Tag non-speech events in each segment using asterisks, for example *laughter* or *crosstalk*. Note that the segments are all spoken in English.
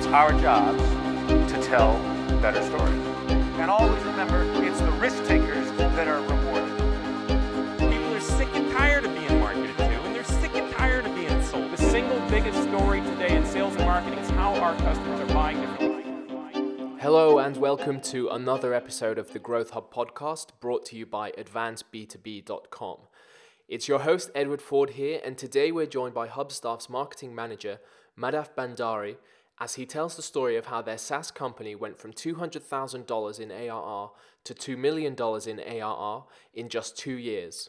It's our jobs to tell better stories. And always remember, it's the risk takers that are rewarded. People are sick and tired of being marketed to, and they're sick and tired of being sold. The single biggest story today in sales and marketing is how our customers are buying differently. Hello, and welcome to another episode of the Growth Hub podcast brought to you by AdvanceB2B.com. It's your host, Edward Ford, here, and today we're joined by Hubstaff's marketing manager, Madhav Bhandari, as he tells the story of how their SaaS company went from $200,000 in ARR to $2 million in ARR in just two years.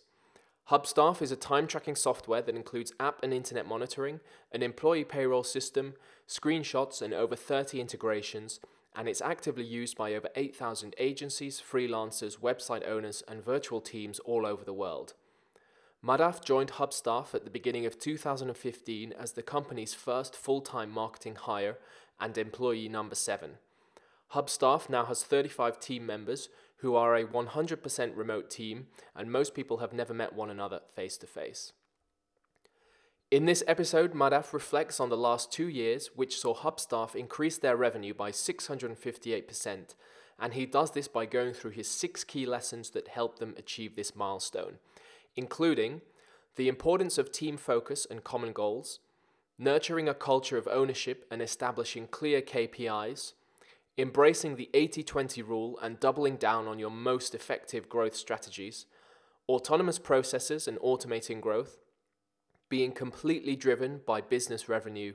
Hubstaff is a time tracking software that includes app and internet monitoring, an employee payroll system, screenshots, and over 30 integrations, and it's actively used by over 8,000 agencies, freelancers, website owners, and virtual teams all over the world. Madhav joined Hubstaff at the beginning of 2015 as the company's first full time marketing hire and employee number seven. Hubstaff now has 35 team members who are a 100% remote team, and most people have never met one another face to face. In this episode, Madhav reflects on the last two years, which saw Hubstaff increase their revenue by 658%, and he does this by going through his six key lessons that helped them achieve this milestone including the importance of team focus and common goals, nurturing a culture of ownership and establishing clear KPIs, embracing the 80 20 rule and doubling down on your most effective growth strategies, autonomous processes and automating growth, being completely driven by business revenue,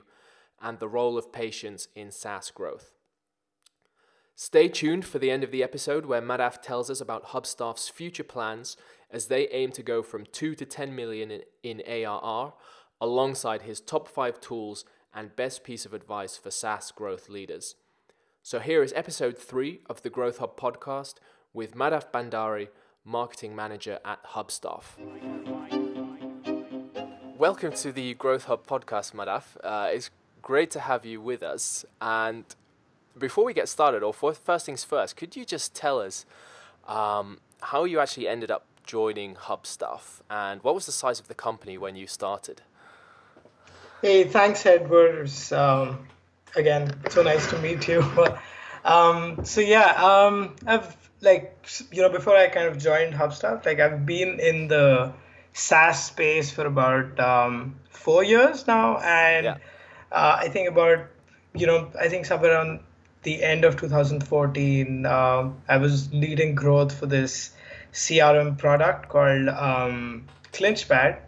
and the role of patience in SaaS growth. Stay tuned for the end of the episode where Madhav tells us about Hubstaff's future plans as they aim to go from 2 to 10 million in, in ARR, alongside his top 5 tools and best piece of advice for SaaS growth leaders. So here is episode 3 of the Growth Hub podcast with Madhav Bhandari, marketing manager at Hubstaff. Welcome to the Growth Hub podcast, Madhav. Uh, it's great to have you with us and before we get started, or first things first, could you just tell us um, how you actually ended up joining Hubstaff and what was the size of the company when you started? Hey, thanks, Edwards. Um, again, so nice to meet you. *laughs* um, so yeah, um, I've like you know before I kind of joined Hubstaff, like I've been in the SaaS space for about um, four years now, and yeah. uh, I think about you know I think somewhere around the end of 2014, uh, I was leading growth for this CRM product called um, Clinchpad.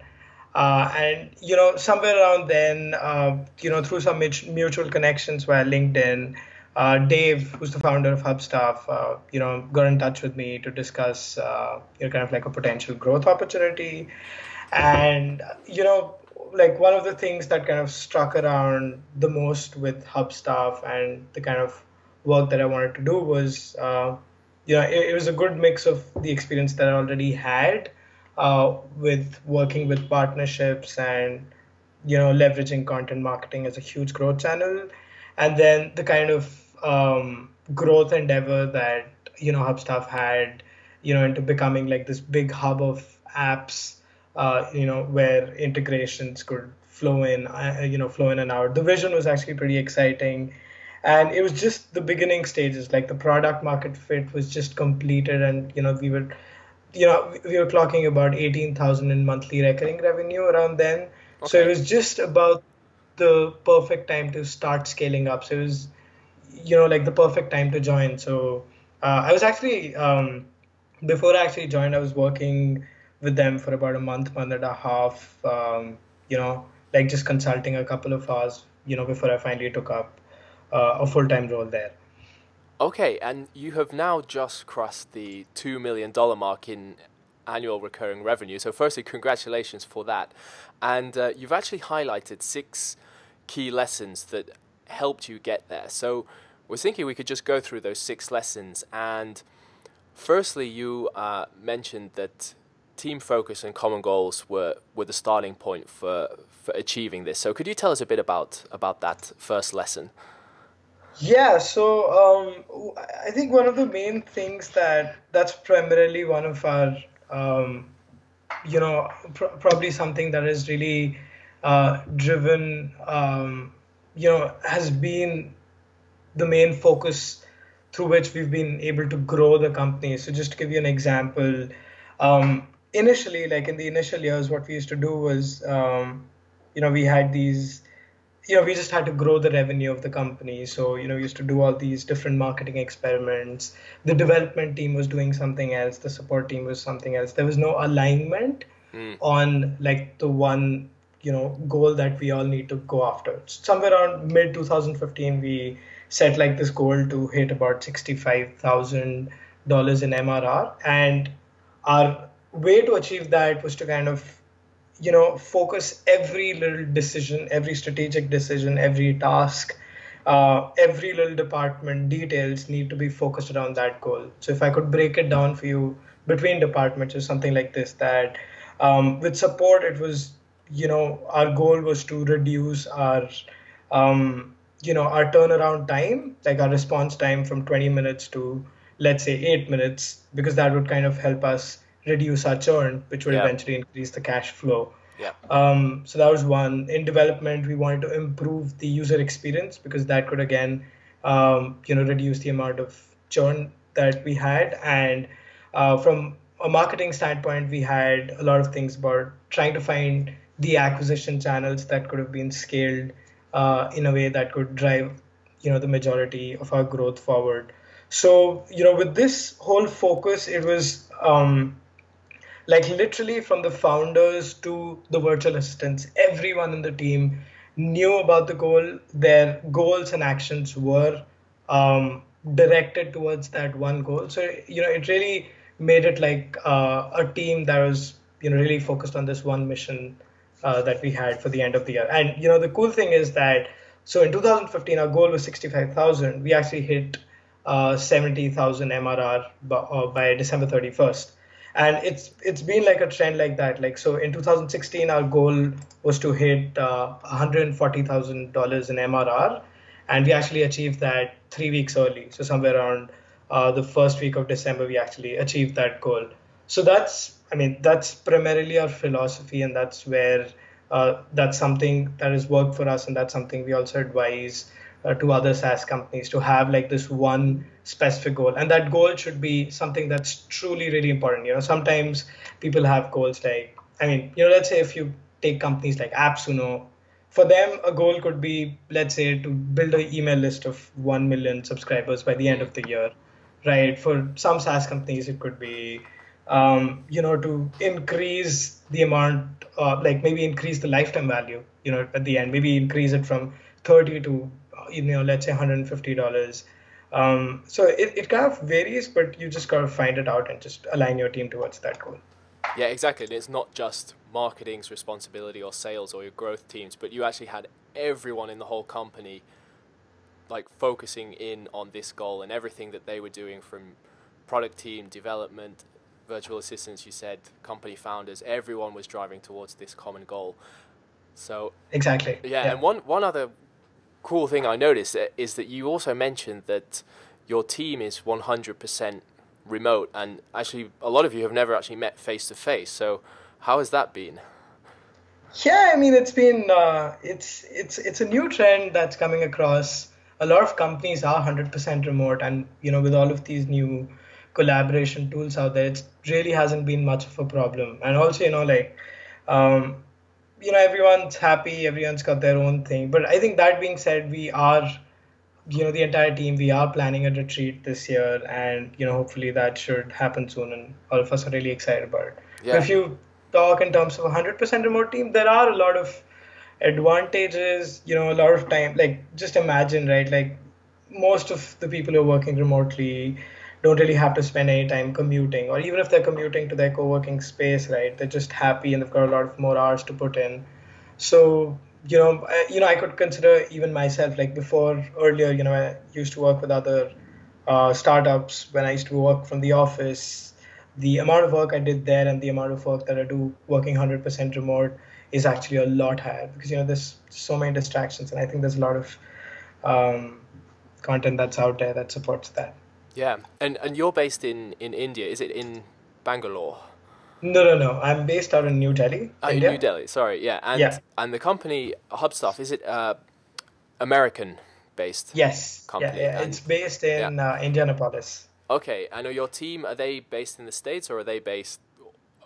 Uh, and you know, somewhere around then, uh, you know, through some mutual connections via LinkedIn, uh, Dave, who's the founder of Hubstaff, uh, you know, got in touch with me to discuss, uh, you know, kind of like a potential growth opportunity. And you know, like one of the things that kind of struck around the most with Hubstaff and the kind of work that I wanted to do was, uh, know, it, it, was a good mix of the experience that I already had uh, with working with partnerships and, you know, leveraging content marketing as a huge growth channel, and then the kind of um, growth endeavor that you know Hubstaff had, you know, into becoming like this big hub of apps uh, you know, where integrations could flow in, uh, you know, flow in and out. The vision was actually pretty exciting. And it was just the beginning stages, like the product market fit was just completed, and you know we were, you know, we were clocking about eighteen thousand in monthly recurring revenue around then. Okay. So it was just about the perfect time to start scaling up. So it was, you know, like the perfect time to join. So uh, I was actually um, before I actually joined, I was working with them for about a month, month and a half. Um, you know, like just consulting a couple of hours. You know, before I finally took up a full time role there. Okay, and you have now just crossed the two million dollar mark in annual recurring revenue. So, firstly, congratulations for that. And uh, you've actually highlighted six key lessons that helped you get there. So, we're thinking we could just go through those six lessons. And firstly, you uh, mentioned that team focus and common goals were, were the starting point for, for achieving this. So could you tell us a bit about, about that first lesson? Yeah, so um, I think one of the main things that that's primarily one of our, um, you know, pr- probably something that is really uh, driven, um, you know, has been the main focus through which we've been able to grow the company. So just to give you an example, um, initially, like in the initial years, what we used to do was, um, you know, we had these, you know, we just had to grow the revenue of the company. So, you know, we used to do all these different marketing experiments. The development team was doing something else. The support team was something else. There was no alignment mm. on like the one, you know, goal that we all need to go after. Somewhere around mid 2015, we set like this goal to hit about $65,000 in MRR. And our way to achieve that was to kind of you know focus every little decision every strategic decision every task uh, every little department details need to be focused around that goal. So if i could break it down for you between departments or something like this that um, with support it was you know our goal was to reduce our um, you know our turnaround time like our response time from 20 minutes to let's say 8 minutes because that would kind of help us reduce our churn, which would yeah. eventually increase the cash flow. Yeah. Um, so that was one. In development, we wanted to improve the user experience because that could again, um, you know, reduce the amount of churn that we had. And uh, from a marketing standpoint, we had a lot of things about trying to find the acquisition channels that could have been scaled uh, in a way that could drive, you know, the majority of our growth forward. So, you know, with this whole focus, it was um, like literally from the founders to the virtual assistants everyone in the team knew about the goal. Their goals and actions were um, directed towards that one goal. So you know it really made it like uh, a team that was you know really focused on this one mission uh, that we had for the end of the year. And you know the cool thing is that so in 2015 our goal was 65000 we actually hit uh, 70000 mrr by, uh, by december 31st and it's it's been like a trend like that. Like so in 2016 our goal was to hit uh, $140000 in mrr and we actually achieved that three weeks early. So somewhere around uh, the first week of december we actually achieved that goal. So that's i mean that's primarily our philosophy and that's where uh, that's something that has worked for us and that's something we also advise uh, to other SaaS companies to have like this one specific goal, and that goal should be something that's truly really important. You know, sometimes people have goals like, I mean, you know, let's say if you take companies like AppSumo, for them a goal could be, let's say, to build an email list of one million subscribers by the end of the year, right? For some SaaS companies, it could be. Um, you know, to increase the amount, uh, like maybe increase the lifetime value, you know, at the end, maybe increase it from 30 to you know let's say $150 um, so it, it kind of varies but you just got to find it out and just align your team towards that goal. Yeah exactly. And it's not just marketing's responsibility or sales or your growth teams but you actually had everyone in the whole company like focusing in on this goal and everything that they were doing from product team development virtual assistants you said company founders everyone was driving towards this common goal. So exactly. Yeah, yeah. and one one other cool thing I noticed is that you also mentioned that your team is 100% remote, and actually, a lot of you have never actually met face to face. So, how has that been? Yeah, I mean, it's been uh, it's it's it's a new trend that's coming across. A lot of companies are 100% remote, and you know, with all of these new collaboration tools out there, it really hasn't been much of a problem. And also, you know, like um, you know everyone's happy everyone's got their own thing but i think that being said we are you know the entire team we are planning a retreat this year and you know hopefully that should happen soon and all of us are really excited about it yeah. if you talk in terms of a 100% remote team there are a lot of advantages you know a lot of time like just imagine right like most of the people who are working remotely don't really have to spend any time commuting or even if they're commuting to their co-working space right they're just happy and they've got a lot of more hours to put in. So you know I, you know i could consider even myself like before earlier you know i used to work with other uh, startups when i used to work from the office. The amount of work i did there and the amount of work that i do working 100% remote is actually a lot higher because you know there's so many distractions and i think there's a lot of um, content that's out there that supports that yeah, and and you're based in in India. Is it in Bangalore? No, no, no. I'm based out in New Delhi. Oh, India. New Delhi. Sorry, yeah. And yeah. and the company Hubstaff is it uh, American based. Yes. Company, Yeah, yeah. and- It's based in uh, Indianapolis. Okay, and are your team are they based in the states or are they based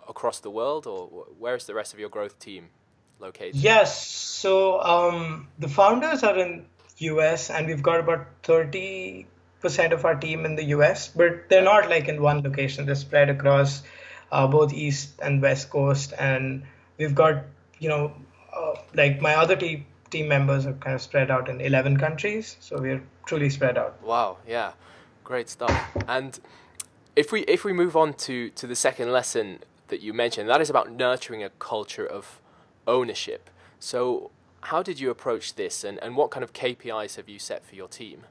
across the world, or where is the rest of your growth team located? Yes. So um, the founders are in US, and we've got about thirty percent of our team in the US, but they're not like in one location. They're spread across uh, both East and West Coast, and we've got you know uh, like my other team team members are kind of spread out in eleven countries. So we're truly spread out. Wow, yeah, great stuff. And if we if we move on to to the second lesson that you mentioned, that is about nurturing a culture of ownership. So how did you approach this, and, and what kind of KPIs have you set for your team?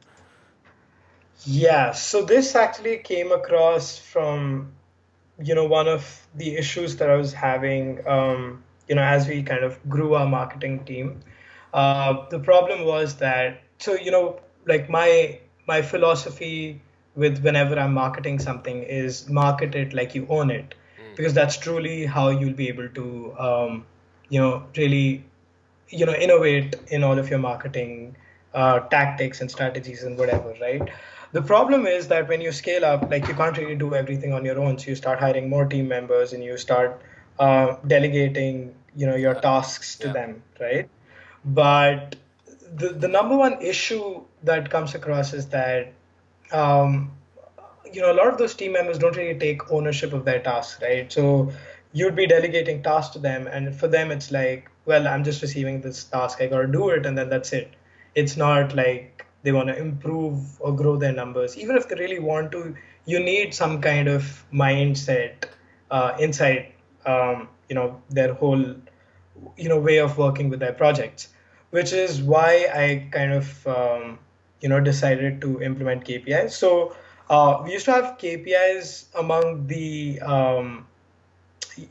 Yeah, so this actually came across from, you know, one of the issues that I was having, um, you know, as we kind of grew our marketing team. Uh, the problem was that, so, you know, like my my philosophy with whenever I'm marketing something is market it like you own it, because that's truly how you'll be able to, um, you know, really, you know, innovate in all of your marketing uh, tactics and strategies and whatever, right? The problem is that when you scale up, like you can't really do everything on your own. So you start hiring more team members and you start uh, delegating, you know, your tasks to Yeah. them, right? But the the number one issue that comes across is that, um, you know, a lot of those team members don't really take ownership of their tasks, right? So you'd be delegating tasks to them, and for them, it's like, well, I'm just receiving this task, I gotta do it, and then that's it. It's not like they want to improve or grow their numbers. Even if they really want to, you need some kind of mindset uh, inside, um, you know, their whole, you know, way of working with their projects, which is why I kind of, um, you know, decided to implement KPIs. So uh, we used to have KPIs among the, um,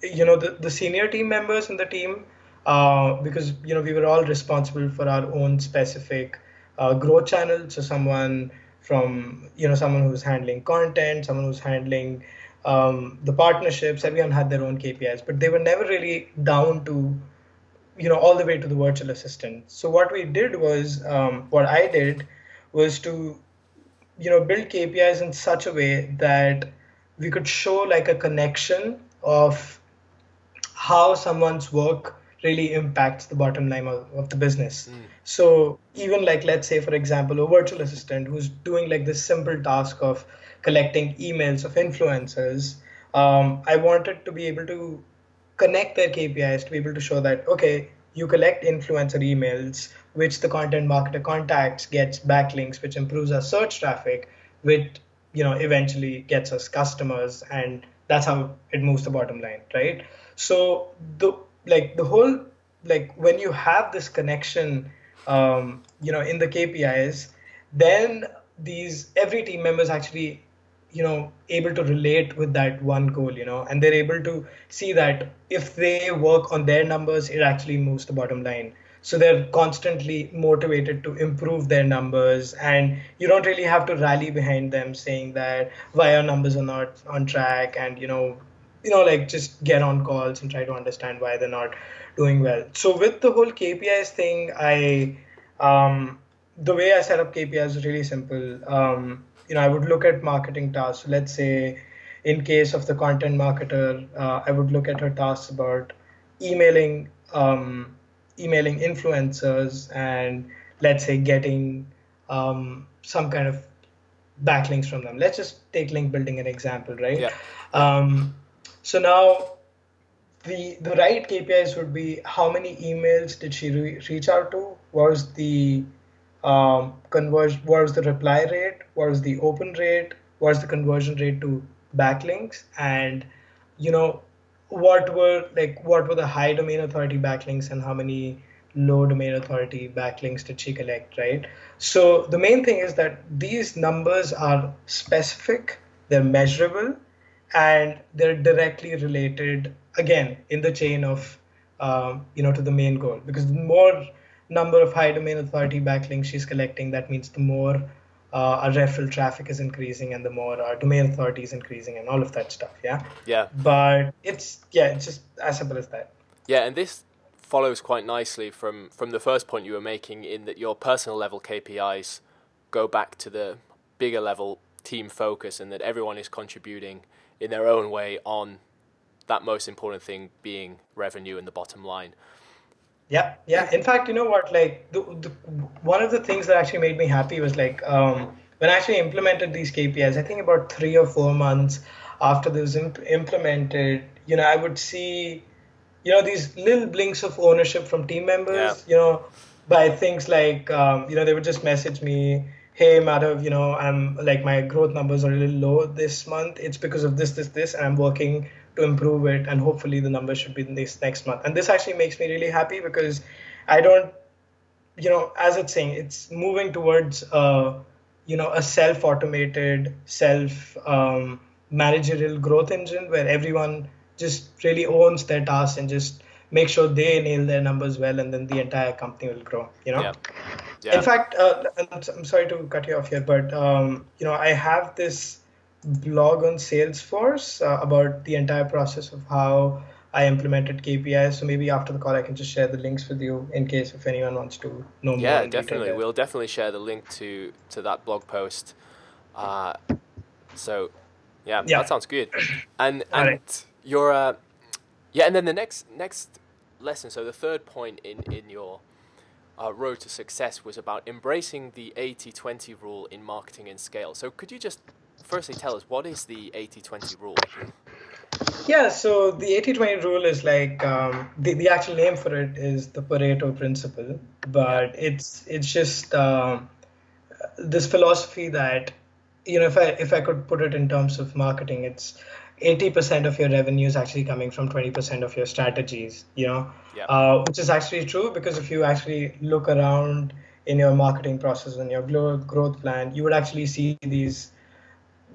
you know, the, the senior team members in the team, uh, because you know we were all responsible for our own specific uh, growth channel. So someone from you know someone who's handling content, someone who's handling um, the partnerships. Everyone had their own KPIs, but they were never really down to you know all the way to the virtual assistant. So what we did was um, what I did was to you know build KPIs in such a way that we could show like a connection of how someone's work really impacts the bottom line of, of the business. So even like let's say for example a virtual assistant who's doing like this simple task of collecting emails of influencers, um, I wanted to be able to connect their KPIs to be able to show that okay, you collect influencer emails, which the content marketer contacts, gets backlinks, which improves our search traffic, which you know eventually gets us customers, and that's how it moves the bottom line, right? So the like the whole like when you have this connection, um, you know, in the KPIs, then these every team member is actually you know able to relate with that one goal you know and they're able to see that if they work on their numbers it actually moves the bottom line. So they're constantly motivated to improve their numbers and you don't really have to rally behind them saying that why our numbers are not on track? And you know you know like just get on calls and try to understand why they're not doing well. So with the whole kpis thing i um, the way i set up kpis is really simple. Um, you know i would look at marketing tasks. Let's say in case of the content marketer uh, i would look at her tasks about emailing um, emailing influencers and let's say getting um, some kind of backlinks from them. Let's just take link building an example right? Yeah. um, so now the the right KPIs would be how many emails did she re- reach out to? What was the um? What was the reply rate? What was the open rate? What was the conversion rate to backlinks? And you know what were like what were the high domain authority backlinks and how many low domain authority backlinks did she collect? Right. So the main thing is that these numbers are specific. They're measurable and they're directly related again in the chain of um, you know to the main goal. Because the more number of high domain authority backlinks she's collecting that means the more uh, our referral traffic is increasing and the more our domain authority is increasing and all of that stuff yeah? Yeah. but it's yeah it's just as simple as that. Yeah, and this follows quite nicely from from the first point you were making in that your personal level KPIs go back to the bigger level team focus and that everyone is contributing in their own way on that most important thing being revenue and the bottom line. Yeah, yeah. In fact, you know what? Like, the, the, one of the things that actually made me happy was like um, when I actually implemented these KPIs. I think about three or four months after this was imp- implemented, you know, I would see, you know, these little blinks of ownership from team members. Yeah. You know, by things like, um, you know, they would just message me, "Hey, Madhav, you know, I'm like my growth numbers are a little low this month. It's because of this, this, this, and I'm working." to improve it and hopefully the numbers should be in this next month and this actually makes me really happy because i don't you know as it's saying it's moving towards uh, you know a self automated self um, managerial growth engine where everyone just really owns their tasks and just make sure they nail their numbers well and then the entire company will grow you know Yeah. Yeah. in fact uh, I'm, I'm sorry to cut you off here but um, you know i have this blog on salesforce uh, about the entire process of how i implemented kpis so maybe after the call i can just share the links with you in case if anyone wants to know more yeah, definitely. We'll definitely share the link to to that blog post. Uh, so, yeah, Yeah. that sounds good. *clears throat* And and right. your uh, yeah, and then the next next lesson. So the third point in in your uh, road to success was about embracing the 80-20 rule in marketing and scale. So could you just firstly tell us what is the 80-20 rule? Yeah, so the 80-20 rule is like um, the, the actual name for it is the Pareto principle, but it's it's just um, this philosophy that you know if I if I could put it in terms of marketing, it's 80% of your revenue is actually coming from 20% of your strategies, you know, Yeah. uh, which is actually true because if you actually look around in your marketing process and your growth plan, you would actually see these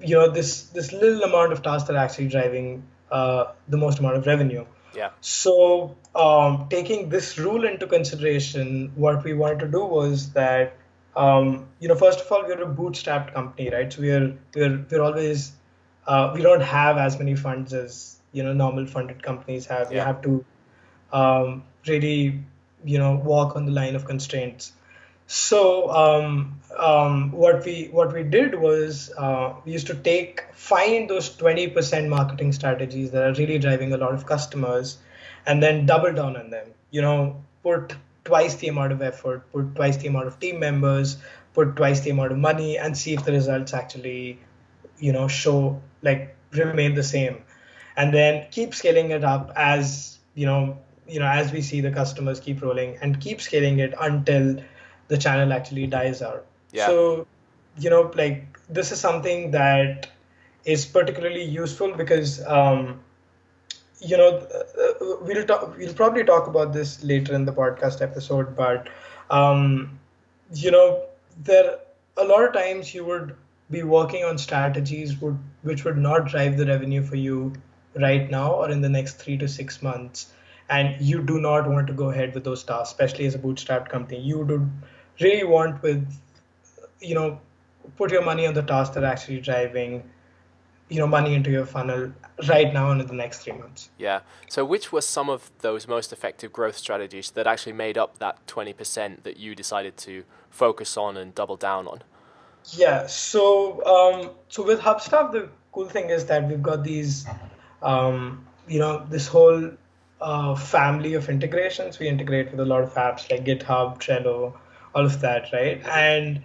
you know this this little amount of tasks that are actually driving uh, the most amount of revenue. Yeah. So um, taking this rule into consideration, what we wanted to do was that um, you know first of all we're a bootstrapped company, right? So we're we're we're always uh, we don't have as many funds as you know normal funded companies have. We Yeah. have to um, really you know walk on the line of constraints. So um, um, what we what we did was uh, we used to take find those 20% marketing strategies that are really driving a lot of customers, and then double down on them. You know, put twice the amount of effort, put twice the amount of team members, put twice the amount of money, and see if the results actually, you know, show like remain the same, and then keep scaling it up as you know you know as we see the customers keep rolling and keep scaling it until the channel actually dies out. Yeah. So, you know, like this is something that is particularly useful because, um, you know, uh, we'll talk, we'll probably talk about this later in the podcast episode, but, um, you know, there a lot of times you would be working on strategies would which would not drive the revenue for you right now or in the next three to six months and you do not want to go ahead with those tasks especially as a bootstrap company you do really want with you know put your money on the tasks that are actually driving you know money into your funnel right now and in the next three months Yeah. So, which were some of those most effective growth strategies that actually made up that 20% that you decided to focus on and double down on? Yeah, so um, so with Hubstaff, the cool thing is that we've got these, um, you know, this whole uh, family of integrations. We integrate with a lot of apps like GitHub, Trello, all of that, right? And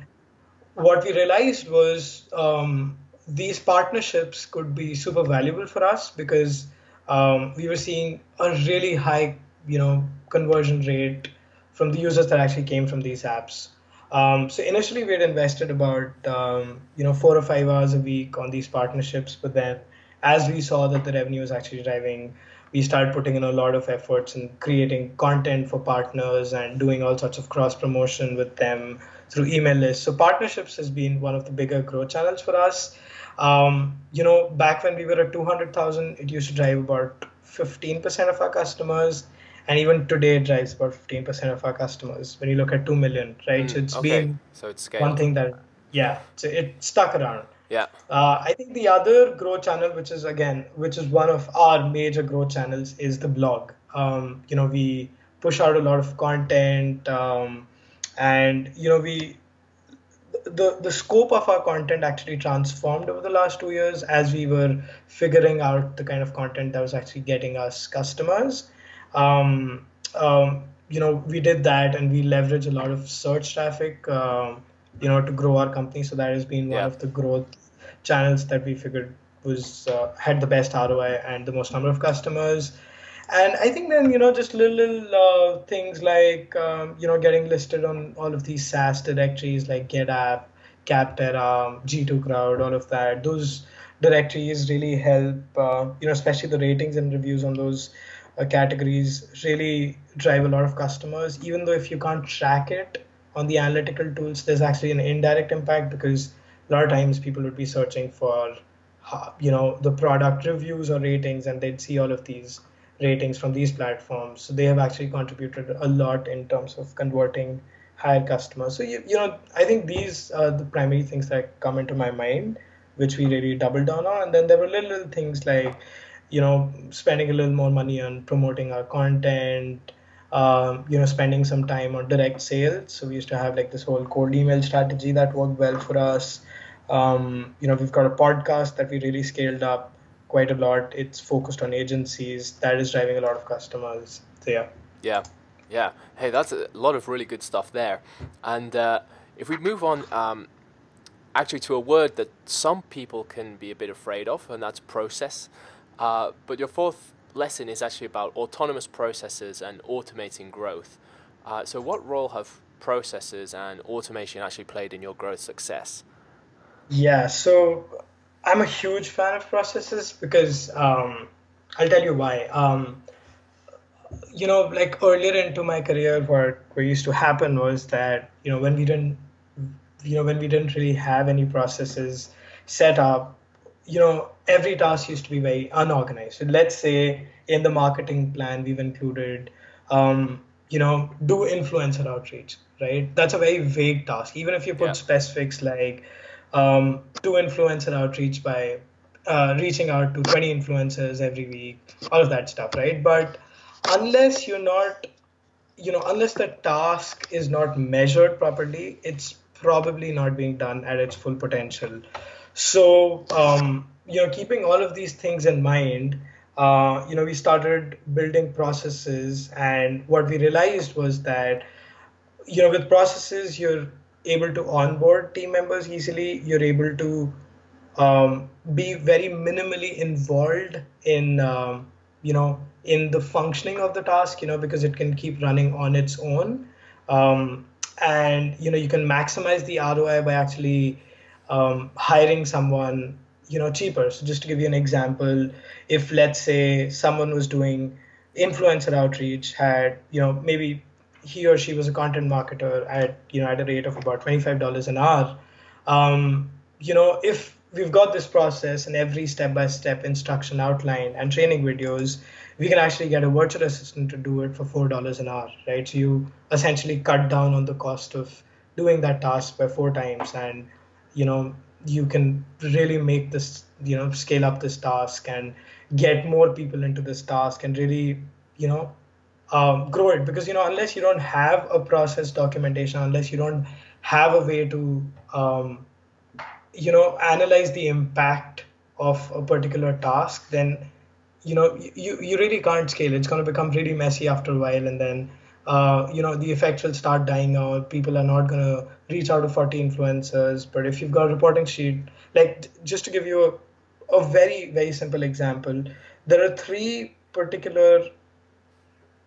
what we realized was um, these partnerships could be super valuable for us because um, we were seeing a really high, you know, conversion rate from the users that actually came from these apps. Um, so initially, we had invested about um, you know four or five hours a week on these partnerships, but then as we saw that the revenue was actually driving, we started putting in a lot of efforts in creating content for partners and doing all sorts of cross promotion with them through email lists. So partnerships has been one of the bigger growth channels for us. Um, you know, back when we were at 200,000, it used to drive about 15% of our customers. And even today, it drives about 15% of our customers when you look at 2 million, right? so it's Mm, okay. been So it's one thing that, yeah, so it stuck around. Yeah. Uh, I think the other growth channel, which is again, which is one of our major growth channels, is the blog. Um, you know, we push out a lot of content um, and you know we the the scope of our content actually transformed over the last two years as we were figuring out the kind of content that was actually getting us customers um, um, you know we did that and we leverage a lot of search traffic um, you know to grow our company so that has been one Yeah. of the growth channels that we figured was uh, had the best ROI and the most number of customers and I think then you know just little, little uh, things like um, you know getting listed on all of these SaaS directories like GetApp, Capterra, G2 Crowd, all of that. Those directories really help uh, you know especially the ratings and reviews on those uh, categories really drive a lot of customers. Even though if you can't track it on the analytical tools, there's actually an indirect impact because a lot of times people would be searching for you know the product reviews or ratings and they'd see all of these ratings from these platforms. So they have actually contributed a lot in terms of converting higher customers. So you, you know i think these are the primary things that come into my mind which we really doubled down on. And then there were little, little things like you know spending a little more money on promoting our content um, you know spending some time on direct sales. So we used to have like this whole cold email strategy that worked well for us. Um, you know we've got a podcast that we really scaled up quite a lot. It's focused on agencies. That is driving a lot of customers. So yeah. Yeah, yeah. Hey, that's a lot of really good stuff there. And uh, if we move on, um, actually, to a word that some people can be a bit afraid of, and that's process. Uh, but your fourth lesson is actually about autonomous processes and automating growth. Uh, so, what role have processes and automation actually played in your growth success? yeah so i'm a huge fan of processes because um, i'll tell you why um, you know like earlier into my career what what used to happen was that you know when we didn't you know when we didn't really have any processes set up you know every task used to be very unorganized. So let's say in the marketing plan we've included um, you know do influencer outreach right? That's a very vague task. Even if you put Yeah. specifics like um, do influencer outreach by uh, reaching out to 20 influencers every week all of that stuff right? But unless you're not you know unless the task is not measured properly it's probably not being done at its full potential so um, you know keeping all of these things in mind uh, you know we started building processes and what we realized was that you know with processes you're able to onboard team members easily. You're able to um, be very minimally involved in um, you know in the functioning of the task you know because it can keep running on its own. Um, and you know you can maximize the ROI by actually um, hiring someone you know cheaper. So just to give you an example if let's say someone was doing influencer outreach had you know maybe he or she was a content marketer at you know at a rate of about $25 an hour um, you know if we've got this process and every step-by-step instruction outline and training videos we can actually get a virtual assistant to do it for four dollars an hour right? So you essentially cut down on the cost of doing that task by four times and you know you can really make this you know scale up this task and get more people into this task and really you know um, grow it. Because you know unless you don't have a process documentation unless you don't have a way to um, you know analyze the impact of a particular task then you know you, you really can't scale. It's going to become really messy after a while and then uh, you know the effects will start dying out people are not going to reach out to 40 influencers but if you've got a reporting sheet like just to give you a, a very very simple example there are three particular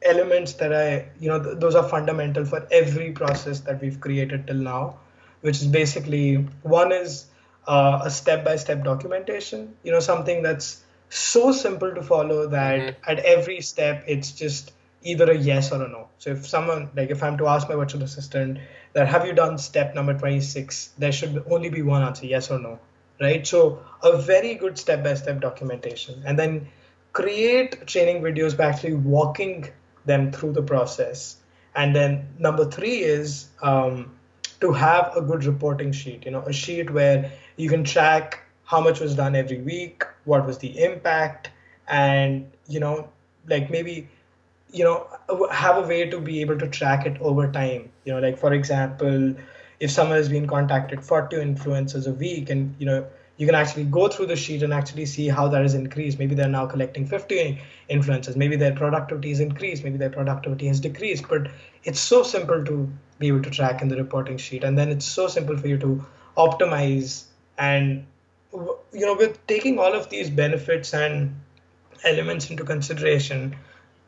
elements that i you know th- those are fundamental for every process that we've created till now which is basically one is uh, a step-by-step documentation you know something that's so simple to follow that Mhm. at every step it's just either a yes or a no. So if someone like if i'm to ask my virtual assistant that have you done step number 26 there should only be one answer yes or no right? So a very good step-by-step documentation and then create training videos by actually walking them through the process. And then number three is um, to have a good reporting sheet you know a sheet where you can track how much was done every week what was the impact and you know like maybe you know have a way to be able to track it over time. You know like for example if someone has been contacted 40 influencers a week and you know you can actually go through the sheet and actually see how that has increased. Maybe they're now collecting 50 influencers. Maybe their productivity has increased. Maybe their productivity has decreased. But it's so simple to be able to track in the reporting sheet. And then it's so simple for you to optimize and you know with taking all of these benefits and elements into consideration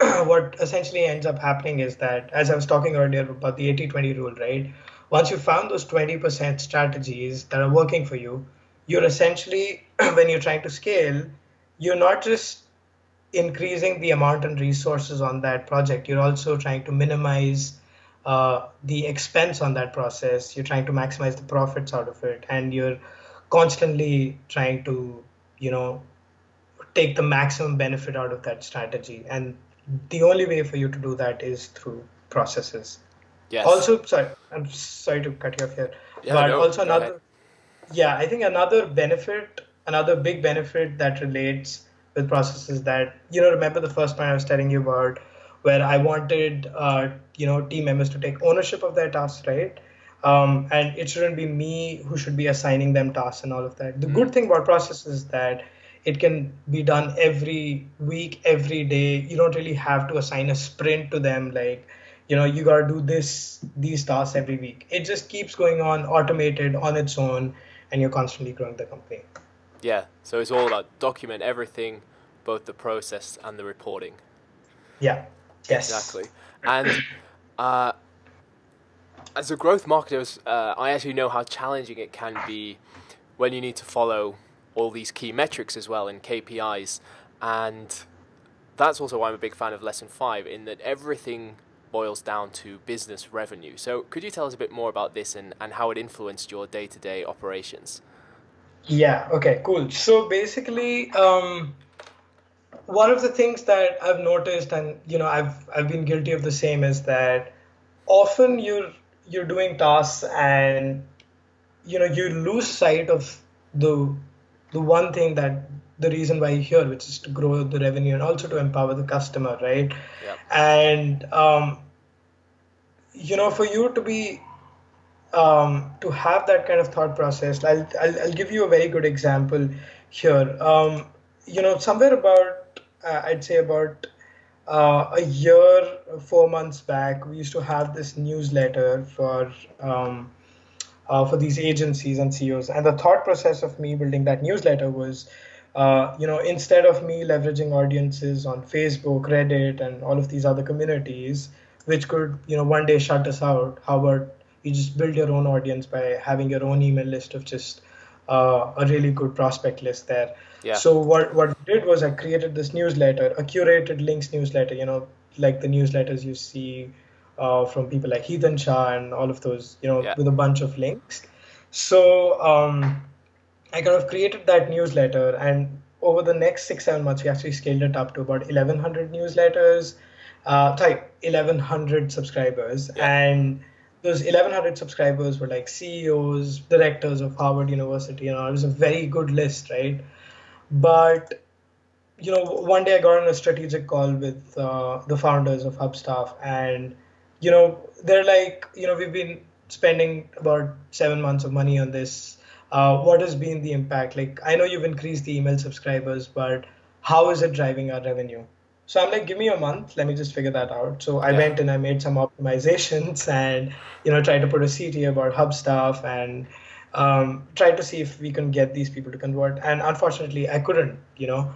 *clears throat* what essentially ends up happening is that as i was talking earlier about the 80-20 rule right? Once you found those 20% strategies that are working for you you're essentially *clears throat* when you're trying to scale you're not just increasing the amount and resources on that project. You're also trying to minimize uh, the expense on that process. You're trying to maximize the profits out of it. And you're constantly trying to you know take the maximum benefit out of that strategy. And the only way for you to do that is through processes Yes. also sorry i'm sorry to cut you off here Yeah, but no, also ahead. another yeah i think another benefit another big benefit that relates with processes that you know remember the first point i was telling you about where i wanted uh, you know team members to take ownership of their tasks right um, and it shouldn't be me who should be assigning them tasks and all of that the Mm-hmm. good thing about processes is that it can be done every week every day you don't really have to assign a sprint to them like you know you got to do this these tasks every week it just keeps going on automated on its own and you're constantly growing the company Yeah. So it's all about document everything, both the process and the reporting. yeah yes Exactly. And uh, as a growth marketer, uh, I actually know how challenging it can be when you need to follow all these key metrics as well and KPIs. And that's also why I'm a big fan of Lesson 5, in that everything boils down to business revenue. So could you tell us a bit more about this and, and how it influenced your day to day operations? Yeah, okay, cool. So basically, um, one of the things that I've noticed, and you know, I've I've been guilty of the same, is that often you're you're doing tasks and you know you lose sight of the the one thing that the reason why you're here, which is to grow the revenue and also to empower the customer, right? Yeah. And um, you know, for you to be um, to have that kind of thought process, I'll, I'll, I'll give you a very good example here. Um, you know, somewhere about, uh, I'd say about uh, a year, four months back, we used to have this newsletter for um, uh, for these agencies and CEOs. And the thought process of me building that newsletter was, uh, you know, instead of me leveraging audiences on Facebook, Reddit, and all of these other communities, which could, you know, one day shut us out, how about you just build your own audience by having your own email list of just uh, a really good prospect list there. Yeah. So what what I did was I created this newsletter, a curated links newsletter. You know, like the newsletters you see uh, from people like Hiten Shah and all of those. You know, Yeah. with a bunch of links. So um, I kind of created that newsletter, and over the next six seven months, we actually scaled it up to about 1,100 newsletters. Uh, type 1,100 subscribers, Yeah. and those 1,100 subscribers were like CEOs, directors of Harvard University, and all. It was a very good list, right? But you know, one day I got on a strategic call with uh, the founders of Hubstaff, and you know, they're like, you know, we've been spending about seven months of money on this. Uh, what has been the impact? Like, I know you've increased the email subscribers, but how is it driving our revenue? So I'm like, give me a month, let me just figure that out. So I Yeah. went and I made some optimizations *laughs* and you know tried to put a CTA about Hubstaff and um, tried to see if we can get these people to convert. And unfortunately, I couldn't. You know,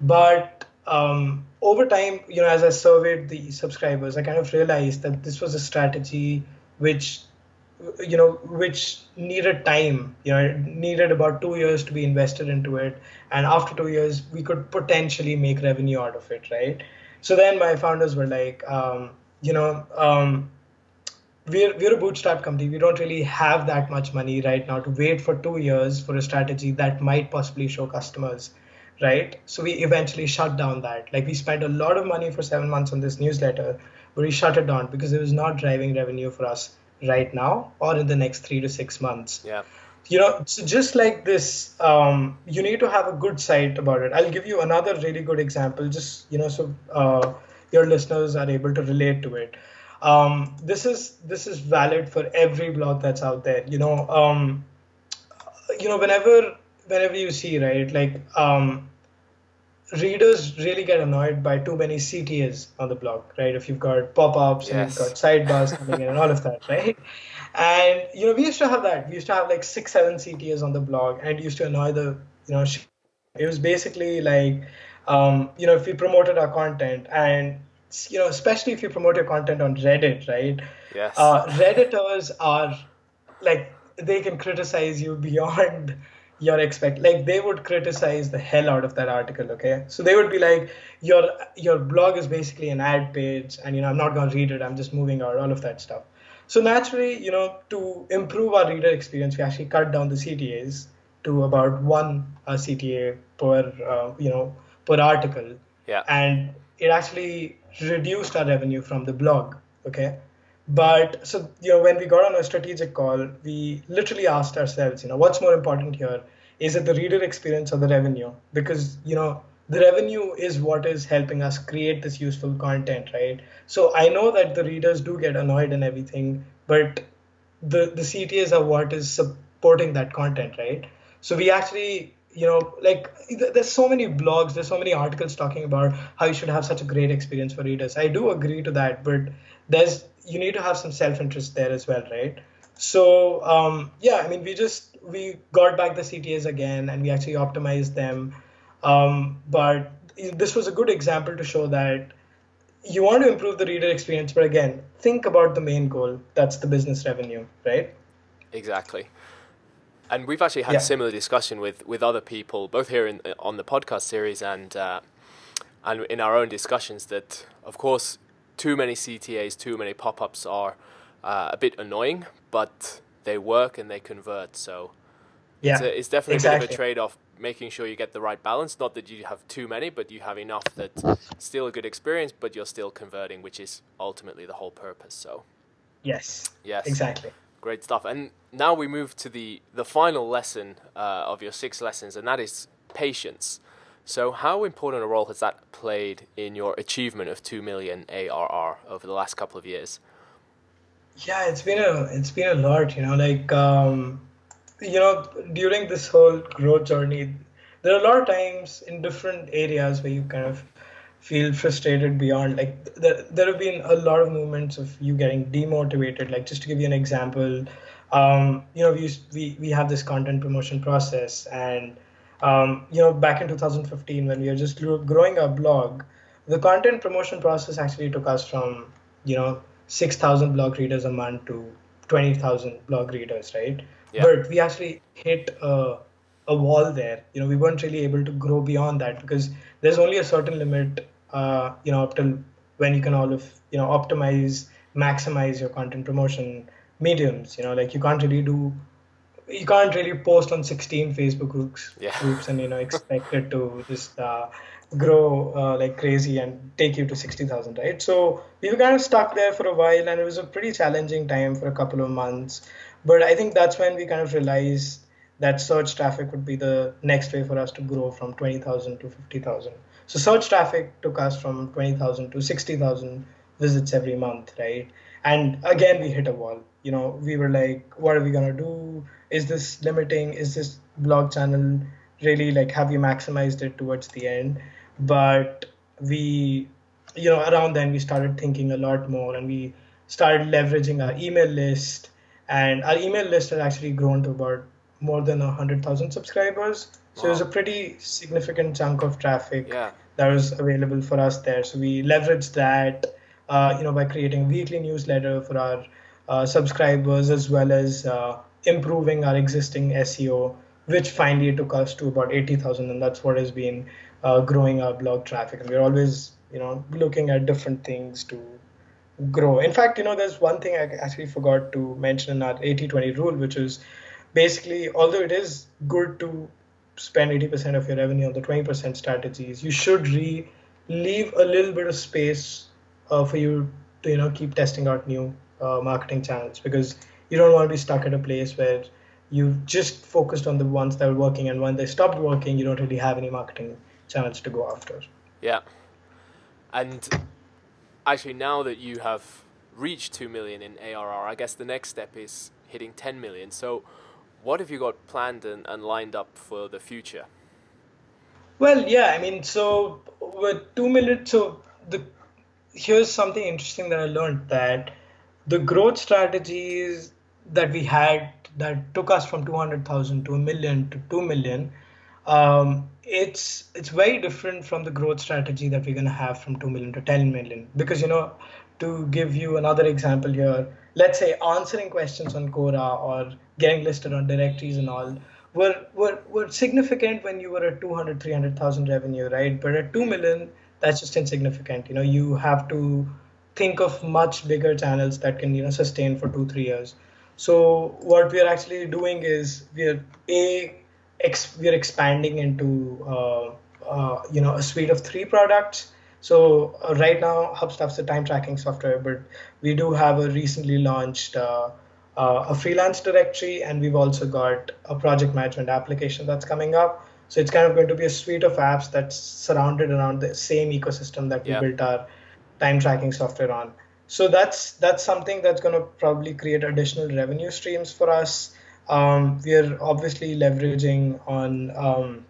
but um, over time, you know, as I surveyed the subscribers, I kind of realized that this was a strategy which, you know, which needed time. You know, it needed about two years to be invested into it, and after two years, we could potentially make revenue out of it, right? So then my founders were like, um, you know, um, we're we're a bootstrap company. We don't really have that much money right now to wait for two years for a strategy that might possibly show customers, right? So we eventually shut down that. Like we spent a lot of money for seven months on this newsletter, but we shut it down because it was not driving revenue for us right now or in the next three to six months Yeah. you know so just like this um, you need to have a good site about it i'll give you another really good example just you know so uh, your listeners are able to relate to it. Um, this is this is valid for every blog that's out there. You know, um, you know, whenever whenever you see right, like um, readers really get annoyed by too many CTAs on the blog, right? If you've got pop-ups and you've got sidebars coming in and all of that, *laughs* right? And you know, we used to have that. We used to have like six, seven CTAs on the blog, and it used to annoy the you know. It was basically like, um, you know, if we promoted our content, and you know, especially if you promote your content on Reddit, right? Yes. uh, redditors are like they can criticize you *laughs* beyond your expect like they would criticize the hell out of that article okay? So they would be like your your blog is basically an ad page and you know i'm not going to read it i'm just moving out all of that stuff. So naturally you know to improve our reader experience we actually cut down the ctas to about one uh, cta per uh, you know per article. Yeah. and it actually reduced our revenue from the blog okay? But so you know when we got on a strategic call we literally asked ourselves you know what's more important here is it the reader experience or the revenue? Because you know the revenue is what is helping us create this useful content right? So i know that the readers do get annoyed and everything but the the ctas are what is supporting that content right? So we actually you know like there's so many blogs there's so many articles talking about how you should have such a great experience for readers. I do agree to that but there's you need to have some self-interest there as well right so um, yeah i mean we just we got back the ctas again and we actually optimized them um, but this was a good example to show that you want to improve the reader experience but again think about the main goal that's the business revenue right Exactly. And we've actually had Yeah. a similar discussion with, with other people, both here in, on the podcast series and uh, and in our own discussions. That of course, too many CTAs, too many pop ups are uh, a bit annoying, but they work and they convert. So yeah it's, a, it's definitely a bit of a trade off, making sure you get the right balance. Not that you have too many, but you have enough that still a good experience, but you're still converting, which is ultimately the whole purpose. So yes yes, exactly Great stuff. And now we move to the, the final lesson uh, of your six lessons, and that is patience. So, how important a role has that played in your achievement of 2 million ARR over the last couple of years? Yeah, it's been a it's been a lot, you know, like um, you know, during this whole growth journey, there are a lot of times in different areas where you kind of feel frustrated beyond like there, there have been a lot of moments of you getting demotivated. Like just to give you an example um, you know we, we we have this content promotion process and um, you know back in 2015 when we were just growing our blog the content promotion process actually took us from you know 6000 blog readers a month to 20000 blog readers right Yeah. but we actually hit a, a wall there you know we weren't really able to grow beyond that because there's only a certain limit uh, you know up till when you can all of you know optimize maximize your content promotion mediums you know like you can't really do you can't really post on 16 facebook groups Yeah. groups and you know expect it to just uh, grow uh, like crazy and take you to 60000 right? So we were kind of stuck there for a while and it was a pretty challenging time for a couple of months. But i think that's when we kind of realized that search traffic would be the next way for us to grow from 20000 to 50000 so search traffic took us from 20000 to 60000 visits every month right? And again we hit a wall. You know we were like what are we going to do? Is this limiting? Is this blog channel really like have we maximized it towards the end? But we you know around then we started thinking a lot more and we started leveraging our email list. And our email list has actually grown to about more than 100000 subscribers. So it was a pretty significant chunk of traffic Yeah. that was available for us there. So we leveraged that, uh, you know, by creating a weekly newsletter for our uh, subscribers as well as uh, improving our existing SEO, which finally took us to about 80,000, and that's what has been uh, growing our blog traffic. And we're always, you know, looking at different things to grow. In fact, you know, there's one thing I actually forgot to mention in our 80-20 rule, which is basically, although it is good to spend 80% of your revenue on the 20% strategies, you should re- leave a little bit of space uh, for you to, you know, keep testing out new uh, marketing channels because you don't want to be stuck at a place where you've just focused on the ones that were working and when they stopped working, you don't really have any marketing channels to go after. Yeah. And actually, now that you have reached two million in ARR, I guess the next step is hitting ten million. So, what have you got planned and, and lined up for the future? Well, yeah, I mean, so with two million, so the here's something interesting that I learned that the growth strategies that we had that took us from 200,000 to a million to 2 million, um, it's it's very different from the growth strategy that we're going to have from 2 million to 10 million. Because, you know, to give you another example here, let's say answering questions on Quora or getting listed on directories and all were, were, were significant when you were at 200, 300,000 revenue, right? But at 2 million, that's just insignificant. You know, you have to think of much bigger channels that can, you know, sustain for two, three years. So what we are actually doing is we are a ex, we are expanding into uh, uh, you know a suite of three products. So uh, right now Hubstaff's a time tracking software, but we do have a recently launched uh, uh, a freelance directory, and we've also got a project management application that's coming up. So it's kind of going to be a suite of apps that's surrounded around the same ecosystem that we yeah. built our time tracking software on so that's that's something that's going to probably create additional revenue streams for us. Um, we are obviously leveraging on um,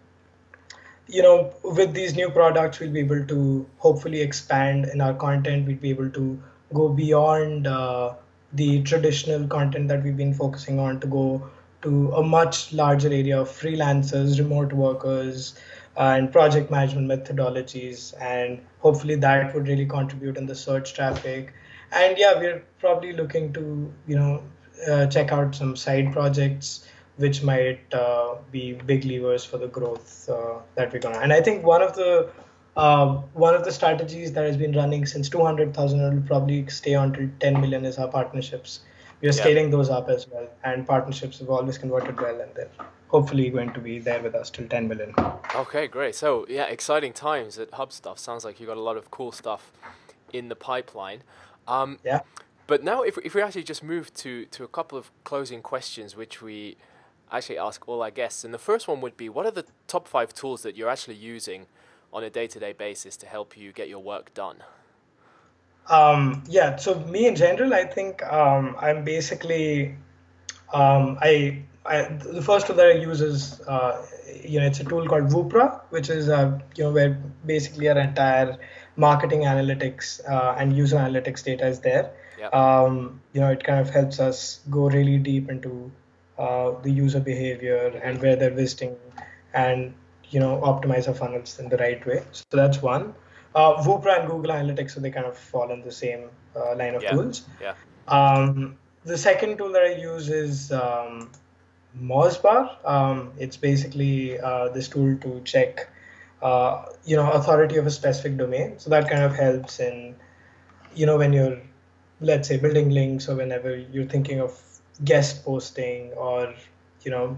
you know with these new products we'll be able to hopefully expand in our content. We'll be able to go beyond uh, the traditional content that we've been focusing on to go to a much larger area of freelancers remote workers and project management methodologies. And hopefully that would really contribute in the search traffic and yeah we're probably looking to you know uh, check out some side projects which might uh, be big levers for the growth uh, that we're gonna and i think one of the uh, one of the strategies that has been running since 200,000 and will probably stay on till 10 million is our partnerships. We are yeah. scaling those up as well, and partnerships have always converted well, and they're hopefully going to be there with us till 10 million. Okay, great. So, yeah, exciting times at Hubstaff. Sounds like you got a lot of cool stuff in the pipeline. Um, yeah. But now, if, if we actually just move to, to a couple of closing questions, which we actually ask all our guests. And the first one would be what are the top five tools that you're actually using on a day to day basis to help you get your work done? Um, yeah, so me in general, I think um, I'm basically, um, I, I, the first tool that I use is, uh, you know, it's a tool called Woopra, which is, uh, you know, where basically our entire marketing analytics uh, and user analytics data is there. Yep. Um, you know, it kind of helps us go really deep into uh, the user behavior and where they're visiting and, you know, optimize our funnels in the right way. So that's one. Uh, Woopra and Google Analytics, so they kind of fall in the same uh, line of yeah. tools. Yeah. Um, the second tool that I use is um, Mozbar. Um, it's basically uh, this tool to check uh, you know authority of a specific domain. So that kind of helps in you know when you're let's say building links or whenever you're thinking of guest posting or you know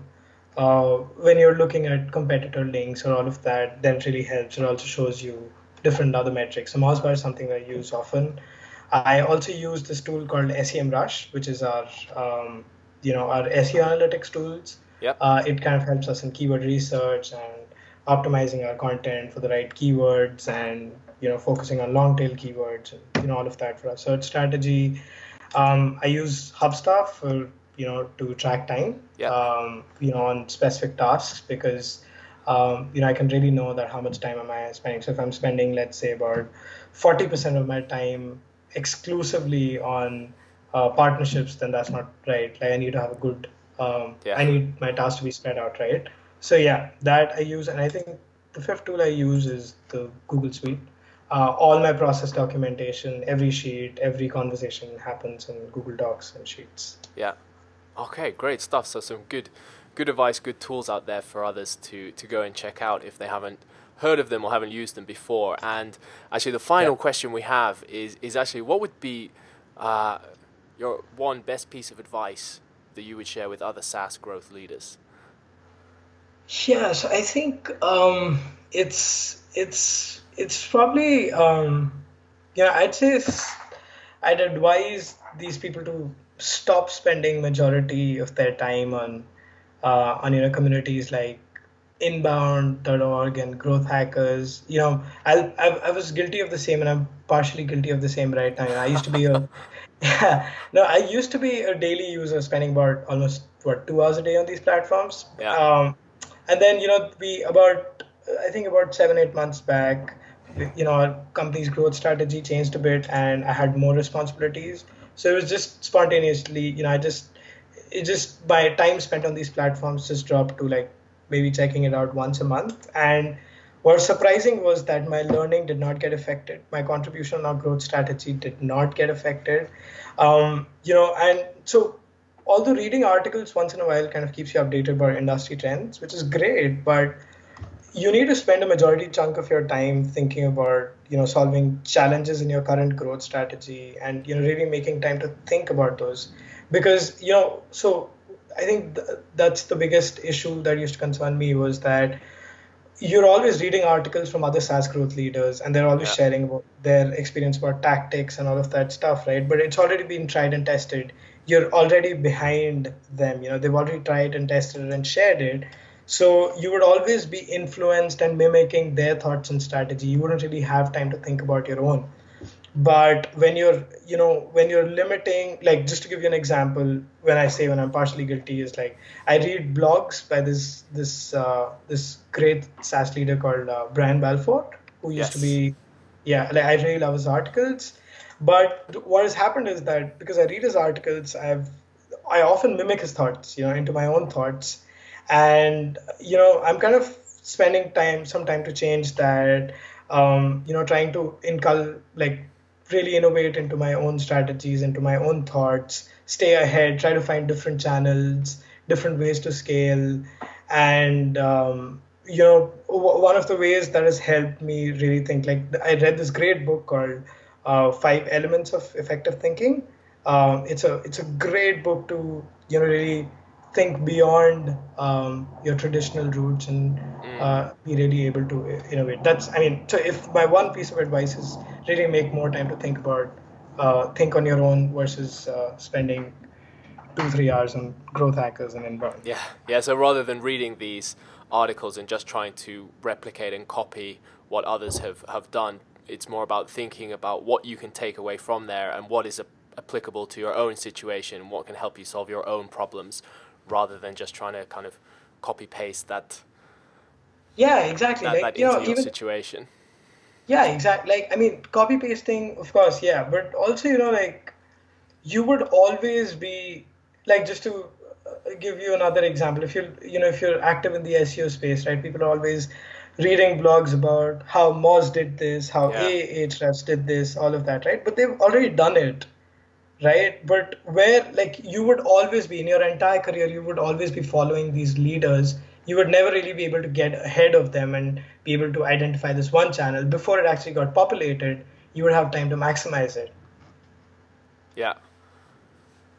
uh, when you're looking at competitor links or all of that then it really helps. It also shows you different other metrics. So Mozbar is something i use often. I also use this tool called semrush which is our um, you know our seo analytics tools. Yep. Uh, it kind of helps us in keyword research and optimizing our content for the right keywords and you know focusing on long tail keywords and you know all of that for our search strategy um, i use hubstaff for you know to track time yeah. um, you know on specific tasks because um, you know i can really know that how much time am i spending so if i'm spending let's say about 40% of my time exclusively on uh, partnerships then that's not right like i need to have a good um, yeah. i need my tasks to be spread out right so yeah, that I use, and I think the fifth tool I use is the Google Suite. Uh, all my process documentation, every sheet, every conversation happens in Google Docs and Sheets. Yeah. Okay, great stuff. So some good, good advice, good tools out there for others to to go and check out if they haven't heard of them or haven't used them before. And actually, the final yeah. question we have is is actually what would be uh, your one best piece of advice that you would share with other SaaS growth leaders? Yeah, so I think um, it's it's it's probably um, yeah I'd say I'd advise these people to stop spending majority of their time on uh, on you know communities like inbound.org and growth hackers. You know I, I i was guilty of the same and i'm partially guilty of the same right now. I used to be a yeah *laughs* no i used to be a daily user spending about almost what two hours a day on these platforms. Yeah. um and then you know we about i think about seven eight months back you know our company's growth strategy changed a bit and i had more responsibilities so it was just spontaneously you know i just it just by time spent on these platforms just dropped to like maybe checking it out once a month. And what surprising was that my learning did not get affected. My contribution on our growth strategy did not get affected. Um, you know, and so although reading articles once in a while kind of keeps you updated about industry trends, which is great, but you need to spend a majority chunk of your time thinking about you know solving challenges in your current growth strategy and you know really making time to think about those. Because you know so I think th- that's the biggest issue that used to concern me was that you're always reading articles from other SaaS growth leaders, and they're always yeah. sharing about their experience about tactics and all of that stuff, right? But it's already been tried and tested. You're already behind them. You know, they've already tried and tested it and shared it. So you would always be influenced and mimicking their thoughts and strategy. You wouldn't really have time to think about your own but when you're you know when you're limiting like just to give you an example when i say when i'm partially guilty is like i read blogs by this this uh, this great SaaS leader called uh, Brian Balfour who used yes. to be yeah like i really love his articles but what has happened is that because i read his articles i've i often mimic his thoughts you know into my own thoughts and you know i'm kind of spending time some time to change that um, you know trying to incul like really innovate into my own strategies, into my own thoughts, stay ahead, try to find different channels, different ways to scale. And, um, you know, w- one of the ways that has helped me really think, like, I read this great book called uh, Five Elements of Effective Thinking. Um, it's a it's a great book to you know really think beyond um, your traditional roots and mm. uh, be really able to innovate. That's I mean, so if my one piece of advice is really make more time to think about, uh, think on your own versus uh, spending two three hours on growth hackers and inbound. Yeah, yeah. So rather than reading these articles and just trying to replicate and copy what others have have done, it's more about thinking about what you can take away from there and what is a applicable to your own situation, what can help you solve your own problems, rather than just trying to kind of copy paste that. Yeah, exactly. That, like, that into know, your even, situation. Yeah, exactly. Like I mean, copy pasting, of course, yeah, but also you know like you would always be like just to uh, give you another example if you're you know if you're active in the seo space right people are always reading blogs about how moz did this how yeah. ahrefs did this all of that right but they've already done it right but where like you would always be in your entire career you would always be following these leaders you would never really be able to get ahead of them and be able to identify this one channel. Before it actually got populated you would have time to maximize it. Yeah.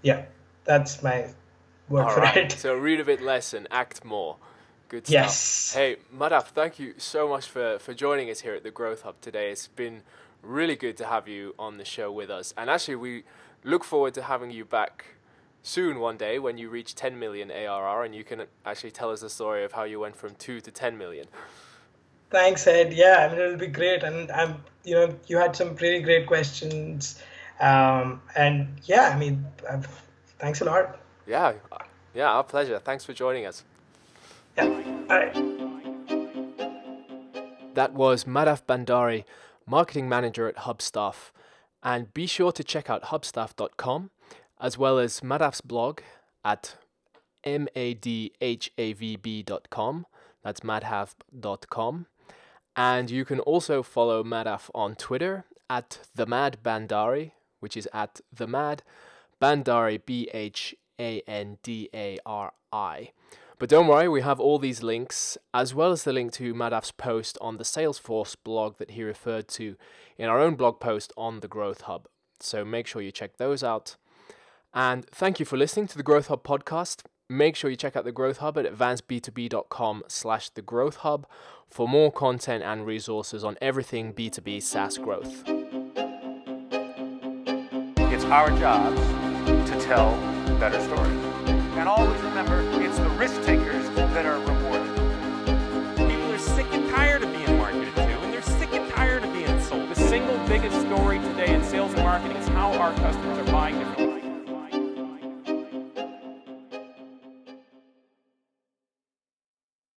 Yeah. That's my word All for right. it. so read a bit less and act more. Good stuff. Yes. Hey madhav thank you so much for for joining us here at the growth hub today. It's been really good to have you on the show with us. And actually we look forward to having you back soon one day when you reach 10 million ARR and you can actually tell us the story of how you went from 2 to 10 million. Thanks, Ed. Yeah, I mean, it'll be great. And I'm, you know, you had some pretty great questions. Um, and yeah, I mean, I've, thanks a lot. Yeah, yeah, our pleasure. Thanks for joining us. Yeah, all right. That was Madhav Bhandari, marketing manager at Hubstaff. And be sure to check out hubstaff.com as well as Madhav's blog at madhavb.com. That's madhav.com. And you can also follow Madhav on Twitter at the Mad Bhandari, which is at the Mad Bhandari, B H A N D A R I. But don't worry, we have all these links, as well as the link to Madhav's post on the Salesforce blog that he referred to in our own blog post on the Growth Hub. So make sure you check those out. And thank you for listening to the Growth Hub podcast. Make sure you check out the Growth Hub at advanceb2b.com slash the Growth Hub for more content and resources on everything B2B SaaS growth. It's our job to tell better stories. And always remember, it's the risk takers that are rewarded. People are sick and tired of being marketed to, and they're sick and tired of being sold. The single biggest story today in sales and marketing is how our customers are buying different things.